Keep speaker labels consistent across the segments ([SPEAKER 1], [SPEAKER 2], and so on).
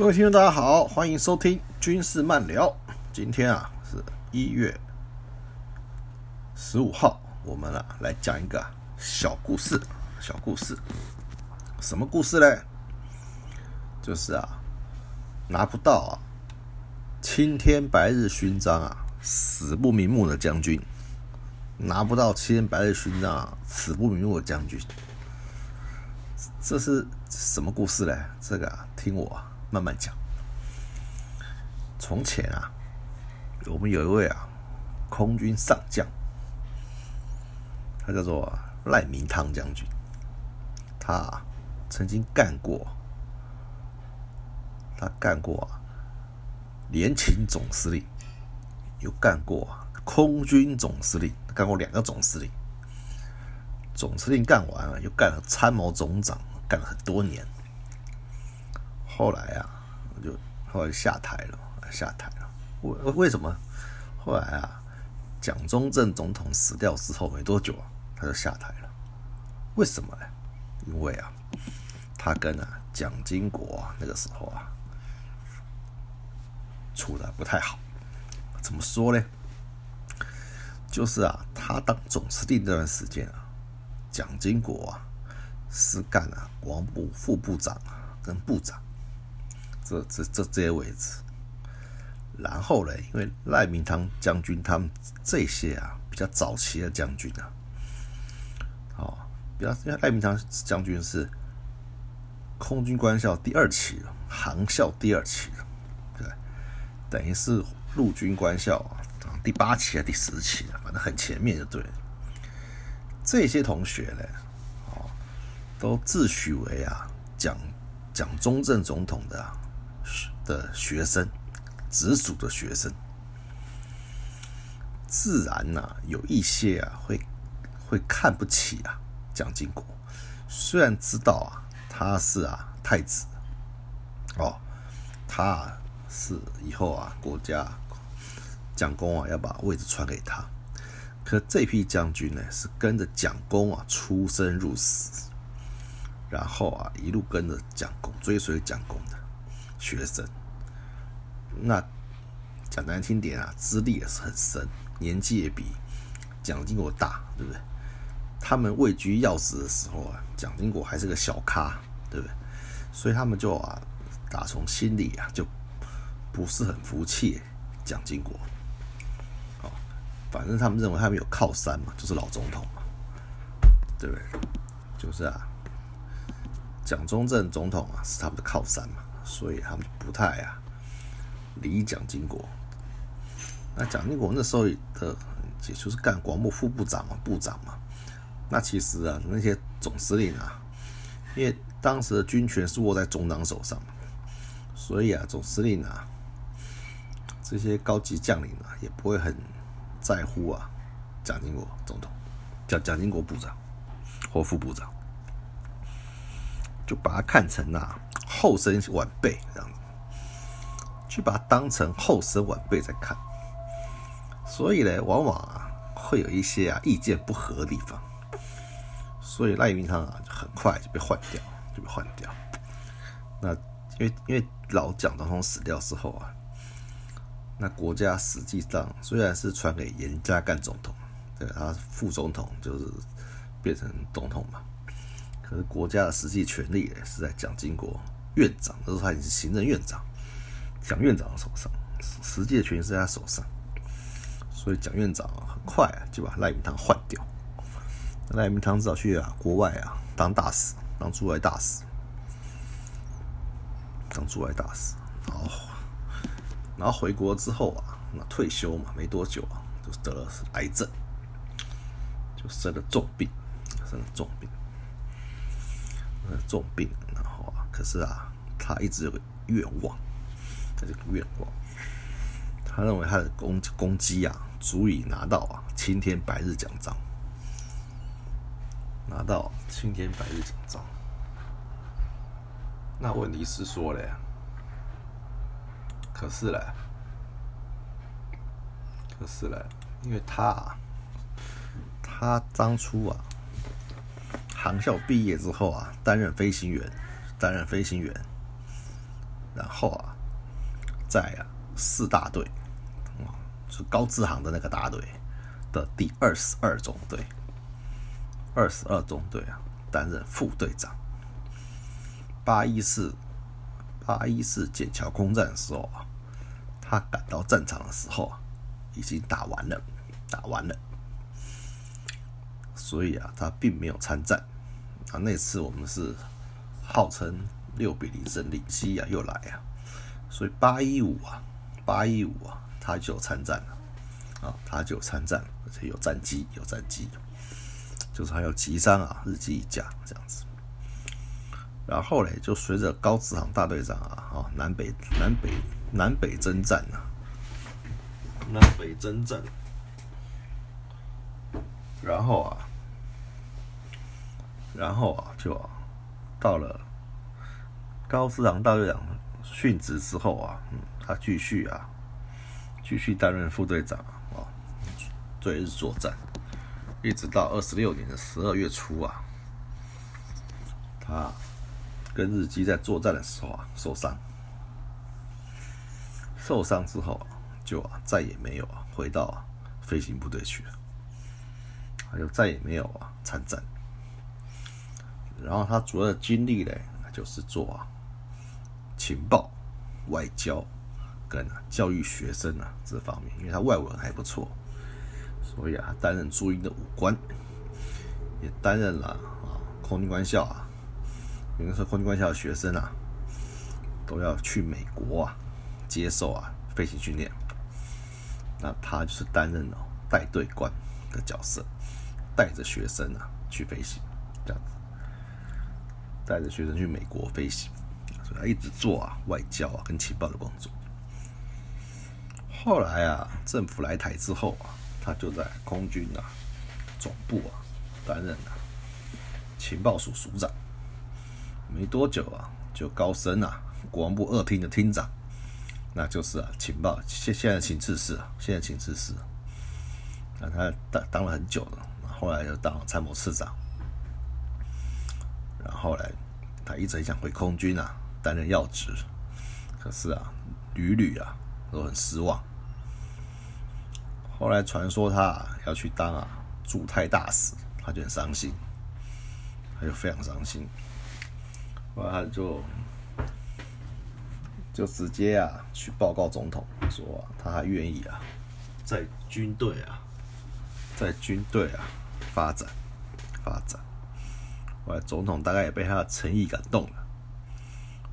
[SPEAKER 1] 各位听众，大家好，欢迎收听军事漫聊。今天啊是一月十五号，我们啊来讲一个小故事。小故事，什么故事嘞？就是啊，拿不到啊青天白日勋章啊，死不瞑目的将军，拿不到青天白日勋章啊，死不瞑目的将军，这是什么故事嘞？这个啊，听我。慢慢讲。从前啊，我们有一位啊空军上将，他叫做赖明汤将军。他曾经干过，他干过啊联勤总司令，又干过空军总司令，干过两个总司令。总司令干完了，又干了参谋总长，干了很多年。后来啊，我就后来下台了，下台了。为为什么？后来啊，蒋中正总统死掉之后没多久啊，他就下台了。为什么呢？因为啊，他跟啊蒋经国啊那个时候啊处的不太好。怎么说呢？就是啊，他当总司令这段时间啊，蒋经国啊是干啊国防部副部长啊跟部长。这这这这些位置，然后呢，因为赖明汤将军他们这些啊比较早期的将军啊，哦，比较因为赖明汤将军是空军官校第二期的，航校第二期的，对，等于是陆军官校啊第八期还是第十期的，反正很前面就对了。这些同学呢，哦，都自诩为啊蒋蒋中正总统的。的学生，直属的学生，自然呐，有一些啊，会会看不起啊，蒋经国。虽然知道啊，他是啊太子，哦，他是以后啊国家蒋公啊要把位置传给他，可这批将军呢，是跟着蒋公啊出生入死，然后啊一路跟着蒋公追随蒋公的。学生。那讲难听点啊，资历也是很深，年纪也比蒋经国大，对不对？他们位居要职的时候啊，蒋经国还是个小咖，对不对？所以他们就啊，打从心里啊，就不是很服气蒋经国。哦，反正他们认为他们有靠山嘛，就是老总统嘛，对不对？就是啊，蒋中正总统啊，是他们的靠山嘛，所以他们不太啊。理蒋经国，那蒋经国那时候的，也就是干广播副部长嘛，部长嘛。那其实啊，那些总司令啊，因为当时的军权是握在中党手上，所以啊，总司令啊，这些高级将领啊，也不会很在乎啊，蒋经国总统，叫蒋经国部长或副部长，就把他看成啊后生晚辈这样子。去把它当成后生晚辈在看，所以呢，往往啊会有一些啊意见不合的地方，所以赖明汤啊很快就被换掉，就被换掉。那因为因为老蒋总统死掉之后啊，那国家实际上虽然是传给严家淦总统，对，他副总统就是变成总统嘛，可是国家的实际权力是在蒋经国院长，那时候他已经是行政院长。蒋院长的手上，实际的权是在他手上，所以蒋院长很快啊就把赖明堂换掉。赖明堂只好去啊国外啊当大使，当驻外大使，当驻外大使。然后，然后回国之后啊，那退休嘛，没多久啊，就得了癌症，就生了重病，生了重病，重病。然后啊，可是啊，他一直有个愿望。他这个愿望，他认为他的攻攻击啊，足以拿到啊青天白日奖章，拿到青天白日奖章。那问题是说嘞，可是嘞，可是嘞，因为他啊，他当初啊，航校毕业之后啊，担任飞行员，担任飞行员。然后啊，在啊四大队，啊，是高志航的那个大队的第二十二中队，二十二中队啊，担任副队长。八一四八一四笕桥空战的时候啊，他赶到战场的时候啊，已经打完了，打完了，所以啊，他并没有参战。啊，那次我们是号称六比零胜利，西亚又来啊，所以八一五啊，八一五啊，他就参战了，啊，他就参战，而且有战机，有战机，就是还有吉山啊，日机一架这样子。然后嘞，就随着高志航大队长啊，啊，南北南北南北征战啊，南北征战，然后啊。然后啊，就到了高志航大队长殉职之后啊，嗯，他继续啊，继续担任副队长啊，追日作战，一直到二十六年的十二月初啊，他跟日机在作战的时候啊受伤，受伤之后就啊再也没有啊回到飞行部队去了，他就再也没有啊参战。然后他主要的经历呢，就是做啊情报、外交跟教育学生啊这方面，因为他外文还不错，所以啊担任驻英的武官，也担任了啊空军官校啊，有的时候空军官校的学生啊都要去美国啊接受啊飞行训练，那他就是担任了带队官的角色，带着学生啊去飞行这样子。带着学生去美国飞行，所以他一直做啊外交啊跟情报的工作。后来啊，政府来台之后啊，他就在空军啊总部啊担任啊情报署署长。没多久啊，就高升啊国防部二厅的厅长，那就是啊情报现现在情治室啊，现在情治室。那他当当了很久了，后来又当参谋次长。后来，他一直想回空军啊，担任要职，可是啊，屡屡啊都很失望。后来传说他啊要去当啊驻泰大使，他就很伤心，他就非常伤心。后来他就就直接啊去报告总统，说他还愿意啊在军队啊在军队啊发展发展。后来总统大概也被他的诚意感动了，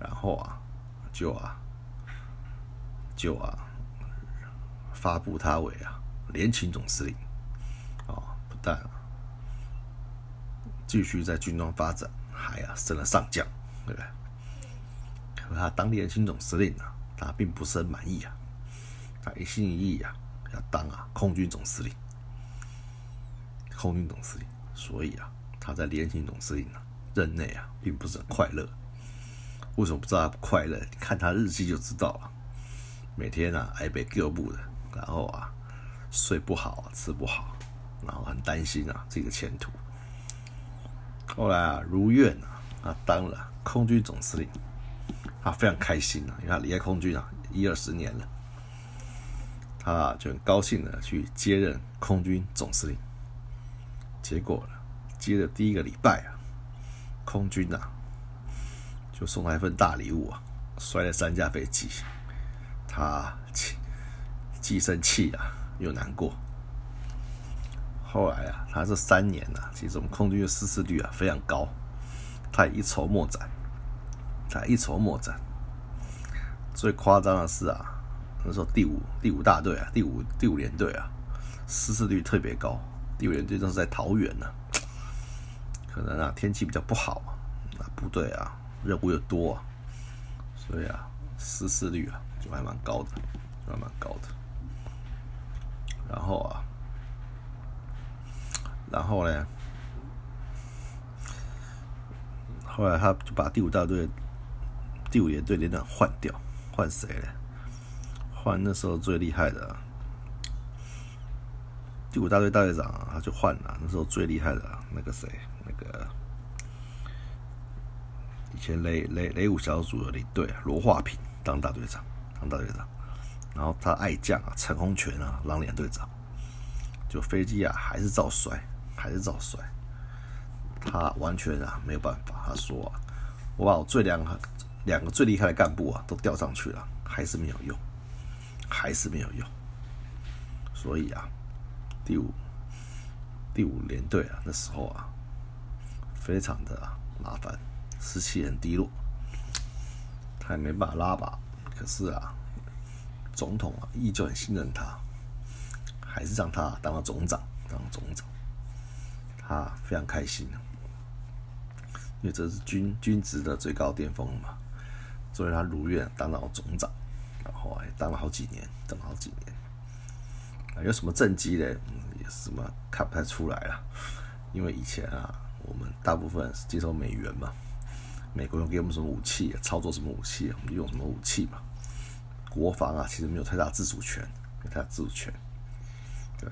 [SPEAKER 1] 然后啊，就啊，就啊，发布他为啊联勤总司令，啊，不但继续在军中发展，还啊升了上将，对不对？可他当联勤总司令啊，他并不是很满意啊，他一心一意啊要当啊空军总司令，空军总司令，所以啊。他在联勤总司令啊任内啊，并不是很快乐。为什么不知道他不快乐？你看他日记就知道了。每天啊挨被割布的，然后啊睡不好，吃不好，然后很担心啊自己的前途。后来啊如愿啊，他当了空军总司令，他非常开心啊，因为他离开空军啊一二十年了，他就很高兴的去接任空军总司令。结果呢？接的第一个礼拜啊，空军呐就送他一份大礼物啊，摔了三架飞机，他气既生气啊又难过。后来啊，他这三年呐，其实我们空军的失事率啊非常高，他也一筹莫展，他一筹莫展。最夸张的是啊，那时候第五第五大队啊，第五第五连队啊，失事率特别高，第五连队正是在桃园呢。可能啊天气比较不好啊，部队啊任务又多，所以啊失事率啊就还蛮高的，还蛮高的。然后啊，然后呢，后来他就把第五大队第五连队连长换掉，换谁呢？换那时候最厉害的第五大队大队长，他就换了那时候最厉害的那个谁。那个以前雷雷雷五小组的领队罗化平当大队长，当大队长。然后他爱将啊，陈洪权啊，当连队长。就飞机啊，还是照摔，还是照摔。他完全啊没有办法。他说啊，我把我最两个两个最厉害的干部啊都调上去了，还是没有用，还是没有用。所以啊，第五第五连队啊，那时候啊，非常的麻烦，士气很低落。他也没办法拉拔，可是啊，总统啊依旧很信任他。还是让他当了总长，当总长，他非常开心因为这是军军职的最高巅峰嘛，所以他如愿当了总长，然后还当了好几年，当了好几年。有什么政绩呢？也是什么看不太出来了，因为以前啊，我们大部分是接受美元嘛，美国用给我们什么武器，操作什么武器，我们就用什么武器嘛。国防啊，其实没有太大自主权，没太大自主权。对，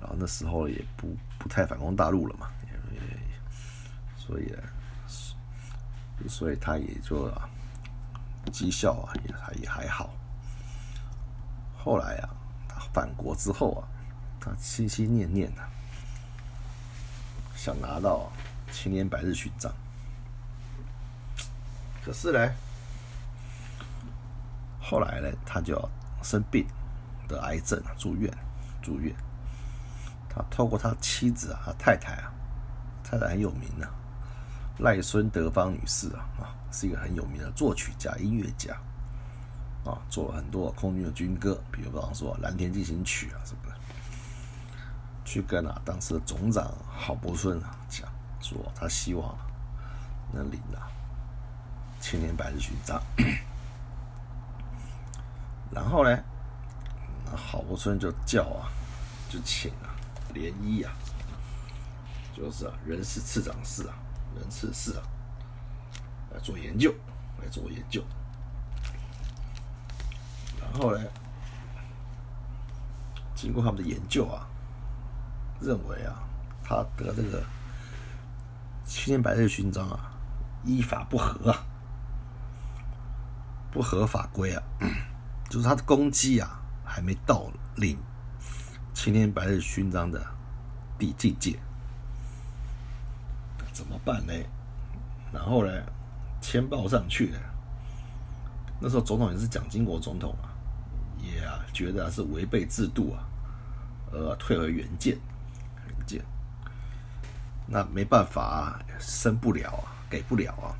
[SPEAKER 1] 然后那时候也不不太反攻大陆了嘛，所以，所以他也就绩效啊也还也还好。后来啊，返国之后啊，他心心念念的想拿到青年百日勋章，可是呢，后来呢，他就要生病得癌症住院。住院，他透过他妻子啊，他太太啊，太太很有名啊，赖孙德芳女士啊，啊，是一个很有名的作曲家、音乐家，啊，做了很多空军的军歌，比如比方说《蓝天进行曲》啊什么的，去跟啊当时的总长郝柏村啊讲，说他希望能领啊青年百日勋章，然后呢？郝柏村就叫啊，就请啊，连一啊，就是啊，人事次长室啊，人事室啊，来做研究，来做研究。后呢，经过他们的研究啊，认为啊，他得这个青年白日勋章啊，依法不合啊，不合法规啊，就是他的功绩啊。还没到领青年白日勋章的地境界，怎么办呢？然后呢，签报上去的。那时候总统也是蒋经国总统啊，也啊觉得是违背制度啊，而退回原件，原件。那没办法啊，升不了啊，给不了啊，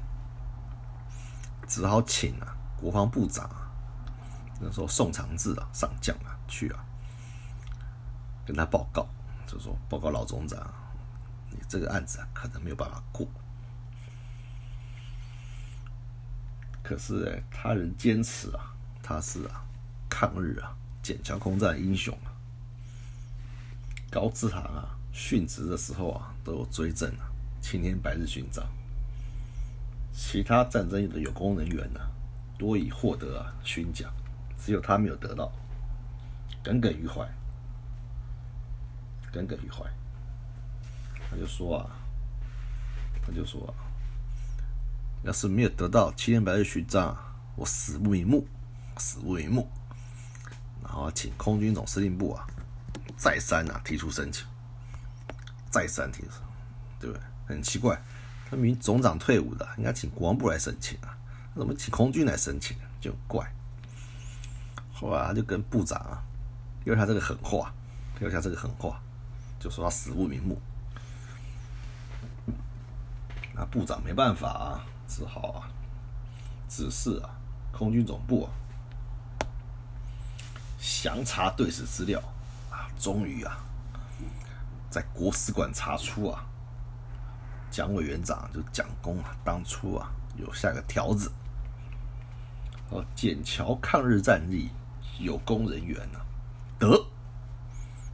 [SPEAKER 1] 只好请啊国防部长啊。那时候宋长志啊上将啊去啊，跟他报告，就说报告老总长，你这个案子啊可能没有办法过。可是，他人坚持啊，他是啊抗日啊笕桥空战英雄啊。高志航啊殉职的时候啊都有追赠啊青天白日勋章，其他战争的有功人员呢多已获得啊勋奖。只有他没有得到，耿耿于怀，耿耿于怀。他就说啊，他就说啊，要是没有得到七天白日勋章，我死不瞑目，死不瞑目。然后请空军总司令部啊，再三啊提出申请，再三提出，对不对？很奇怪，他明总长退伍的，应该请国防部来申请啊，怎么请空军来申请？就怪。后来他就跟部长啊，因为他这个狠话，留下这个狠话，就说他死不瞑目。那部长没办法啊，只好啊，指示啊，空军总部啊，详查对史资料啊，终于啊，在国史馆查出啊，蒋委员长就蒋公啊，当初啊，有下个条子，哦，笕桥抗日战役。有功人员呢，得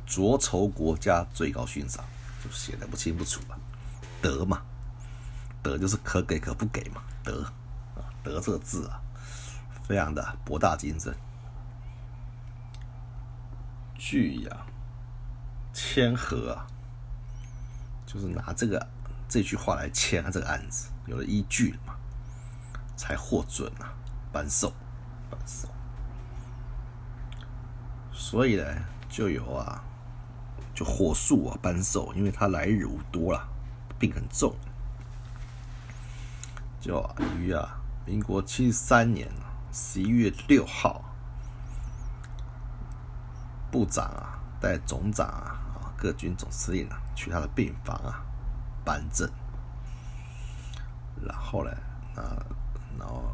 [SPEAKER 1] 着筹国家最高勋章，就写的不清不楚了。得嘛，得就是可给可不给嘛。得啊，得这个字啊，非常的博大精深。据呀，签合啊，就是拿这个这句话来签这个案子，有了依据了嘛，才获准啊，颁授扳手。所以呢，就有啊，就火速啊扳手，因为他来日无多了，病很重。就，于啊，民国七十三年十一月六号，部长啊带总长啊啊各军总司令啊去他的病房啊颁证，然后呢，那然后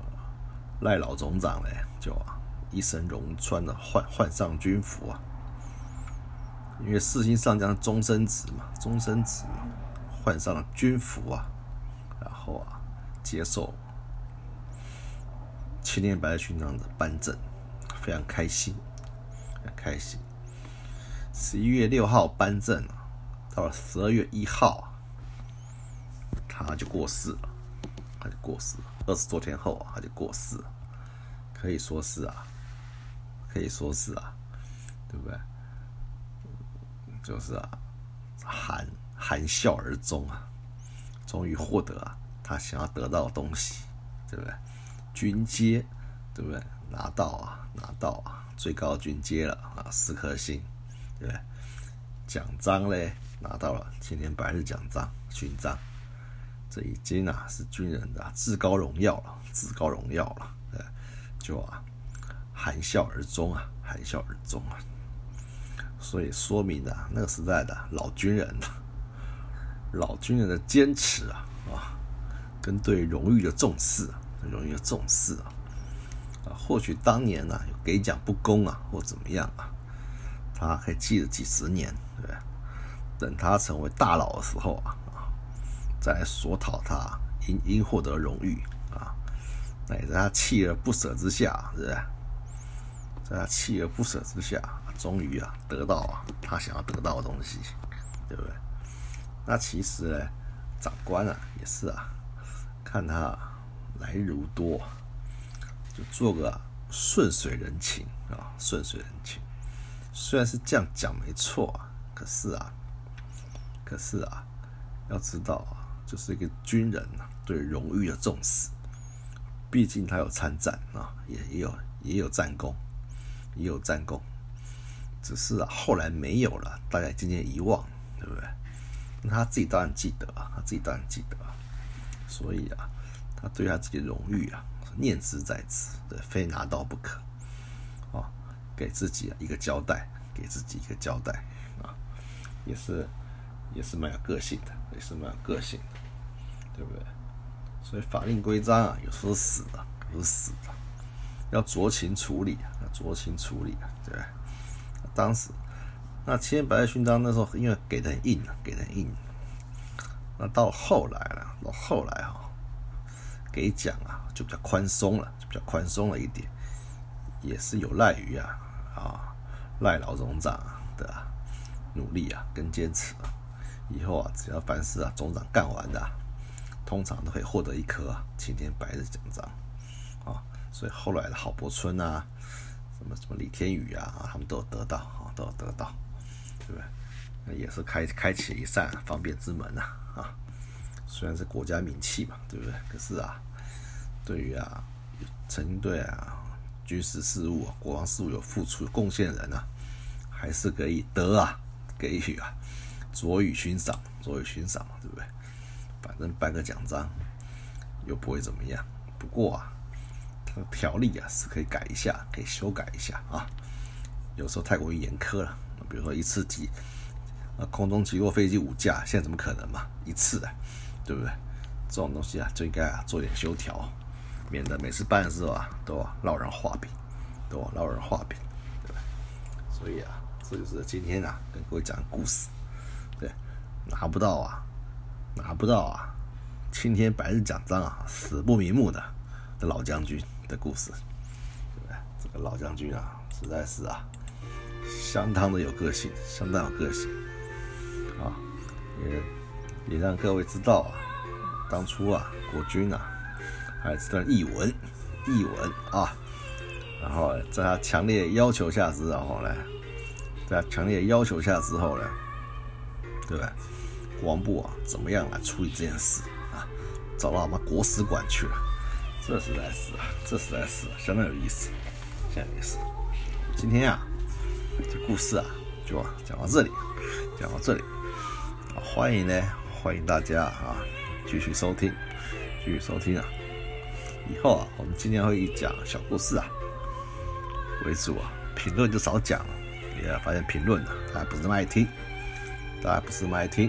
[SPEAKER 1] 赖老总长呢就啊一身戎穿的换换上军服啊，因为四星上将终身职嘛，终身职嘛换上了军服啊，然后啊。接受青年白勋章的颁证，非常开心，很开心。十一月六号颁证到了十二月一号，他就过世了，他就过世了。二十多天后啊，他就过世了，可以说是啊，可以说是啊，对不对？就是啊，含含笑而终啊，终于获得啊。他想要得到的东西，对不对？军阶，对不对？拿到啊，拿到啊，最高军阶了啊，四颗星，对？奖章嘞，拿到了青年白日奖章勋章，这已经啊是军人的至高荣耀了，至高荣耀了，对，就啊含笑而终啊，含笑而终啊，所以说明啊那个时代的老军人，老军人的坚持啊啊。跟对荣誉的重视啊，荣誉的重视啊，啊，或许当年呢有给奖不公啊，或怎么样啊，他可以记了几十年，对不对？等他成为大佬的时候啊，啊，再索讨他应应获得荣誉啊，那也在他锲而不舍之下，是不是？在他锲而不舍之下，终于啊得到啊他想要得到的东西，对不对？那其实呢，长官啊也是啊。看他来日无多，就做个顺水人情啊，顺水人情。虽然是这样讲没错啊，可是啊，可是啊，要知道啊，就是一个军人啊，对荣誉的重视。毕竟他有参战啊，也也有也有战功，也有战功。只是啊，后来没有了，大家渐渐遗忘，对不对？那他自己当然记得啊，他自己当然记得啊。所以啊，他对他自己的荣誉啊，念之在兹，对，非拿到不可，给自己一个交代，给自己一个交代，啊，也是，也是蛮有个性的，也是蛮有个性的，对不对？所以法令规章啊，有时候死的，有时候死的，要酌情处理啊，要酌情处理啊，对不对？当时那青年白勋章那时候，因为给的硬啊，给的硬。那到后来了，到后来哈，给奖啊就比较宽松了，就比较宽松了一点，也是有赖于啊啊赖老总长的努力啊跟坚持啊，以后啊只要凡事啊总长干完的，通常都可以获得一颗青天白日奖章啊，所以后来的郝柏村啊，什么什么李天宇啊，他们都有得到啊，都有得到，对不对？那也是开开启一扇方便之门呐。啊，虽然是国家名气嘛，对不对？可是啊，对于啊，曾经对啊军事事务、国防事务有付出贡献人啊，还是可以得啊，给予啊，卓予欣赏，卓予欣赏嘛，对不对？反正颁个奖章又不会怎么样。不过啊，它的条例啊是可以改一下，可以修改一下啊。有时候太过于严苛了，比如说一次几。啊，空中击落飞机五架，现在怎么可能嘛？一次的，对不对？这种东西啊，就应该啊做点修条，免得每次办事啊都要人画饼，都要人画饼，对吧？所以啊，这就是今天啊跟各位讲故事，对，拿不到啊，拿不到啊，青天白日奖章啊，死不瞑目的的老将军的故事，对不对？这个老将军啊，实在是啊，相当的有个性，相当有个性。啊，也也让各位知道啊，当初啊，国军啊，还有这段译文，译文啊，然后在他强烈要求下之后呢，在他强烈要求下之后呢，对吧？国防部啊，怎么样来处理这件事啊？找到我们国史馆去了，这实在是啊，这实在是相当有意思，相当有意思。今天啊，这故事啊，就讲到这里，讲到这里。欢迎呢，欢迎大家啊，继续收听，继续收听啊。以后啊，我们今天会以讲小故事啊为主啊，评论就少讲了。也发现评论呢，大家不是那么爱听，大家不是那么爱听。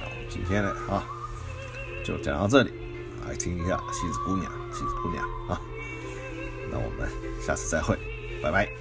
[SPEAKER 1] 那我们今天呢啊，就讲到这里，来听一下西子姑娘，西子姑娘啊。那我们下次再会，拜拜。